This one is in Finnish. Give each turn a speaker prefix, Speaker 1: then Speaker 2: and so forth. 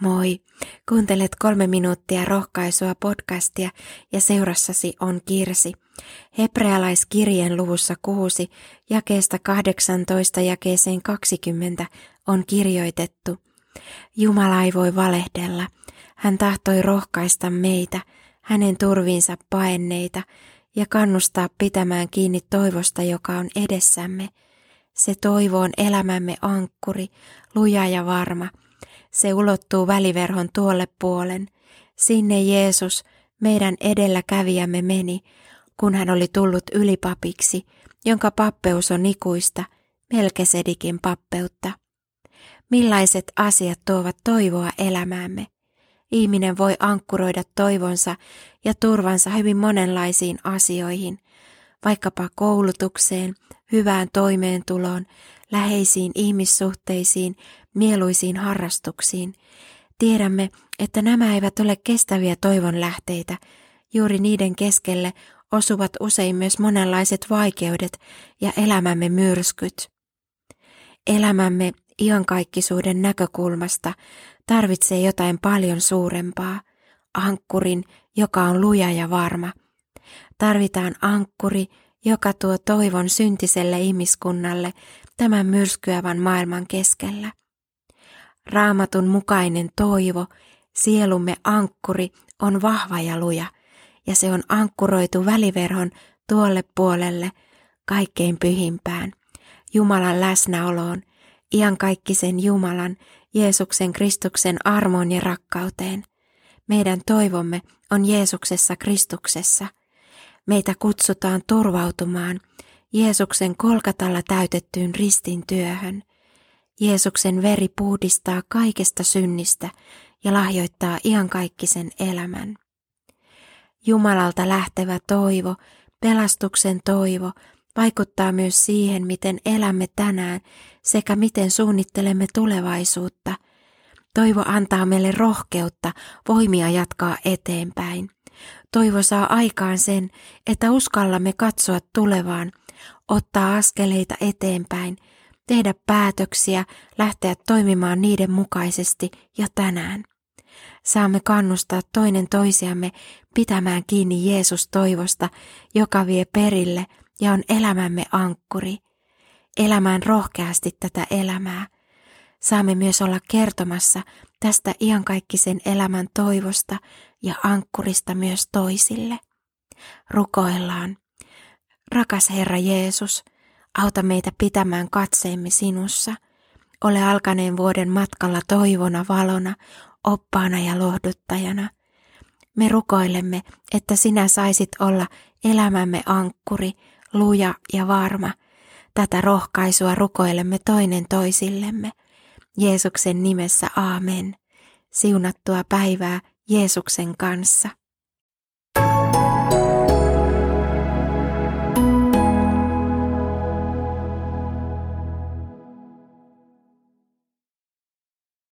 Speaker 1: Moi! Kuuntelet kolme minuuttia rohkaisua podcastia ja seurassasi on Kirsi. Hebrealaiskirjeen luvussa 6, jakeesta 18 jakeeseen 20 on kirjoitettu. Jumala ei voi valehdella. Hän tahtoi rohkaista meitä, hänen turviinsa paenneita ja kannustaa pitämään kiinni toivosta, joka on edessämme. Se toivo on elämämme ankkuri, luja ja varma – se ulottuu väliverhon tuolle puolen. Sinne Jeesus, meidän edelläkävijämme meni, kun hän oli tullut ylipapiksi, jonka pappeus on ikuista, Melkesedikin pappeutta. Millaiset asiat tuovat toivoa elämäämme? Ihminen voi ankkuroida toivonsa ja turvansa hyvin monenlaisiin asioihin, vaikkapa koulutukseen, hyvään toimeentuloon, läheisiin ihmissuhteisiin, mieluisiin harrastuksiin. Tiedämme, että nämä eivät ole kestäviä toivon lähteitä. Juuri niiden keskelle osuvat usein myös monenlaiset vaikeudet ja elämämme myrskyt. Elämämme iankaikkisuuden näkökulmasta tarvitsee jotain paljon suurempaa, ankkurin, joka on luja ja varma. Tarvitaan ankkuri, joka tuo toivon syntiselle ihmiskunnalle tämän myrskyävän maailman keskellä. Raamatun mukainen toivo, sielumme ankkuri, on vahva ja luja, ja se on ankkuroitu väliverhon tuolle puolelle, kaikkein pyhimpään, Jumalan läsnäoloon, iankaikkisen Jumalan, Jeesuksen Kristuksen armoon ja rakkauteen. Meidän toivomme on Jeesuksessa Kristuksessa. Meitä kutsutaan turvautumaan Jeesuksen kolkatalla täytettyyn ristin työhön. Jeesuksen veri puhdistaa kaikesta synnistä ja lahjoittaa iankaikkisen elämän. Jumalalta lähtevä toivo, pelastuksen toivo, vaikuttaa myös siihen, miten elämme tänään sekä miten suunnittelemme tulevaisuutta. Toivo antaa meille rohkeutta, voimia jatkaa eteenpäin. Toivo saa aikaan sen, että uskallamme katsoa tulevaan, ottaa askeleita eteenpäin – tehdä päätöksiä, lähteä toimimaan niiden mukaisesti jo tänään. Saamme kannustaa toinen toisiamme pitämään kiinni Jeesus toivosta, joka vie perille ja on elämämme ankkuri. Elämään rohkeasti tätä elämää. Saamme myös olla kertomassa tästä iankaikkisen elämän toivosta ja ankkurista myös toisille. Rukoillaan. Rakas Herra Jeesus, Auta meitä pitämään katseemme sinussa. Ole alkaneen vuoden matkalla toivona, valona, oppaana ja lohduttajana. Me rukoilemme, että sinä saisit olla elämämme ankkuri, luja ja varma. Tätä rohkaisua rukoilemme toinen toisillemme. Jeesuksen nimessä aamen. Siunattua päivää Jeesuksen kanssa.